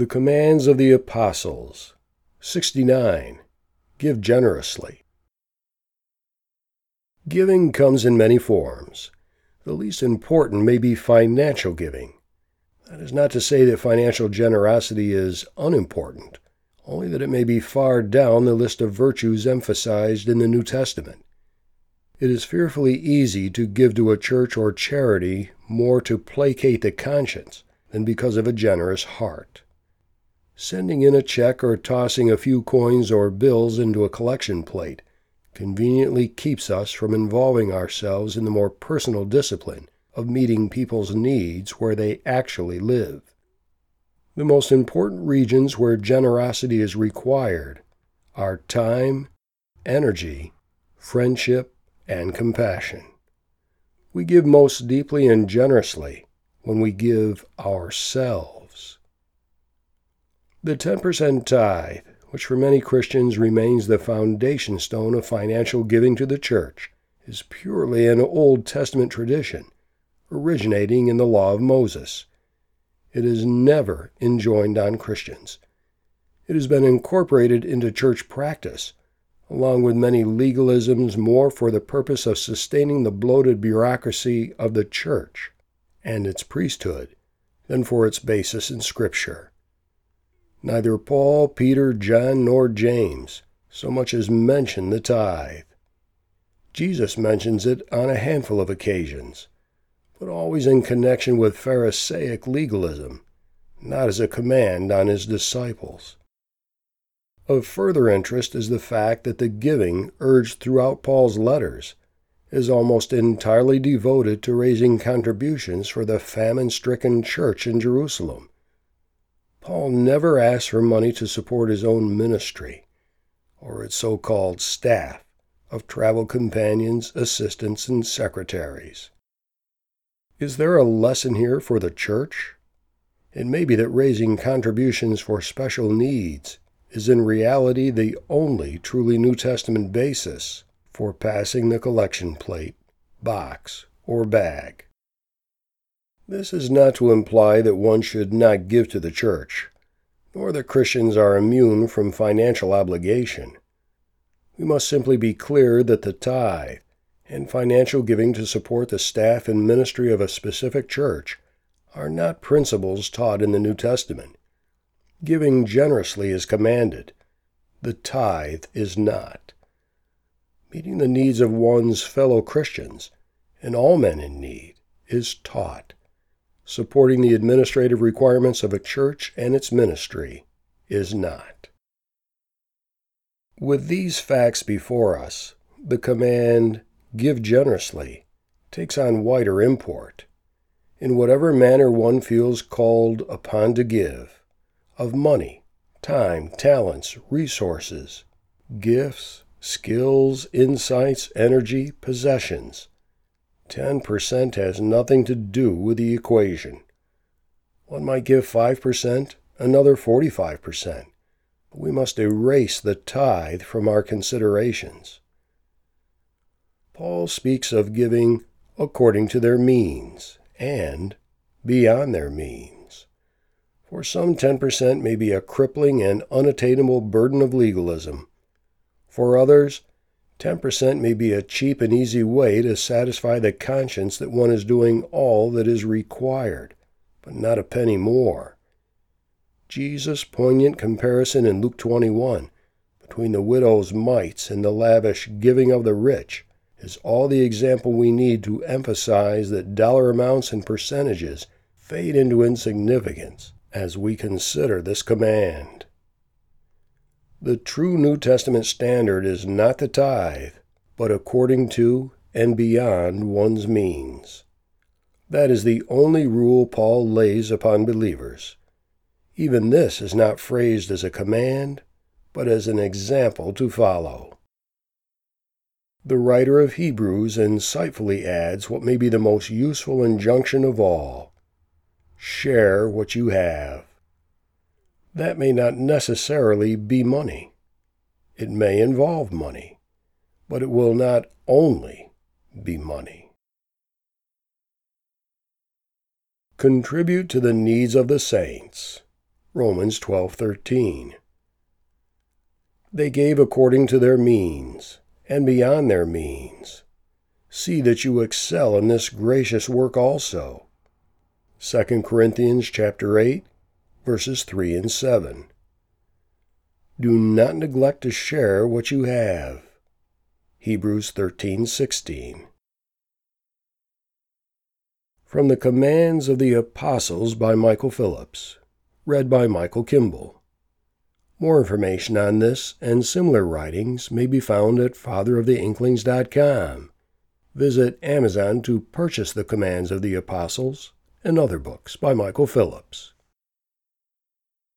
The commands of the apostles. 69. Give generously. Giving comes in many forms. The least important may be financial giving. That is not to say that financial generosity is unimportant, only that it may be far down the list of virtues emphasized in the New Testament. It is fearfully easy to give to a church or charity more to placate the conscience than because of a generous heart. Sending in a check or tossing a few coins or bills into a collection plate conveniently keeps us from involving ourselves in the more personal discipline of meeting people's needs where they actually live. The most important regions where generosity is required are time, energy, friendship, and compassion. We give most deeply and generously when we give ourselves. The 10% tithe, which for many Christians remains the foundation stone of financial giving to the church, is purely an Old Testament tradition, originating in the law of Moses. It is never enjoined on Christians. It has been incorporated into church practice, along with many legalisms more for the purpose of sustaining the bloated bureaucracy of the church and its priesthood than for its basis in Scripture. Neither Paul, Peter, John, nor James so much as mention the tithe. Jesus mentions it on a handful of occasions, but always in connection with Pharisaic legalism, not as a command on his disciples. Of further interest is the fact that the giving urged throughout Paul's letters is almost entirely devoted to raising contributions for the famine stricken church in Jerusalem Paul never asked for money to support his own ministry or its so called staff of travel companions, assistants, and secretaries. Is there a lesson here for the church? It may be that raising contributions for special needs is in reality the only truly New Testament basis for passing the collection plate, box, or bag. This is not to imply that one should not give to the church, nor that Christians are immune from financial obligation. We must simply be clear that the tithe and financial giving to support the staff and ministry of a specific church are not principles taught in the New Testament. Giving generously is commanded, the tithe is not. Meeting the needs of one's fellow Christians and all men in need is taught supporting the administrative requirements of a church and its ministry is not. With these facts before us, the command, give generously, takes on wider import. In whatever manner one feels called upon to give, of money, time, talents, resources, gifts, skills, insights, energy, possessions, 10% has nothing to do with the equation. One might give 5%, another 45%. But we must erase the tithe from our considerations. Paul speaks of giving according to their means and beyond their means. For some, 10% may be a crippling and unattainable burden of legalism. For others, 10% may be a cheap and easy way to satisfy the conscience that one is doing all that is required, but not a penny more. Jesus' poignant comparison in Luke 21 between the widow's mites and the lavish giving of the rich is all the example we need to emphasize that dollar amounts and percentages fade into insignificance as we consider this command. The true New Testament standard is not the tithe, but according to and beyond one's means. That is the only rule Paul lays upon believers. Even this is not phrased as a command, but as an example to follow. The writer of Hebrews insightfully adds what may be the most useful injunction of all share what you have. That may not necessarily be money. It may involve money, but it will not only be money. Contribute to the needs of the saints. Romans 12:13. They gave according to their means and beyond their means. See that you excel in this gracious work also. 2 Corinthians chapter 8 verses 3 and 7. Do not neglect to share what you have. Hebrews 13:16. From the Commands of the Apostles by Michael Phillips, read by Michael Kimball. More information on this and similar writings may be found at fatheroftheinklings.com. Visit Amazon to purchase the Commands of the Apostles and other books by Michael Phillips.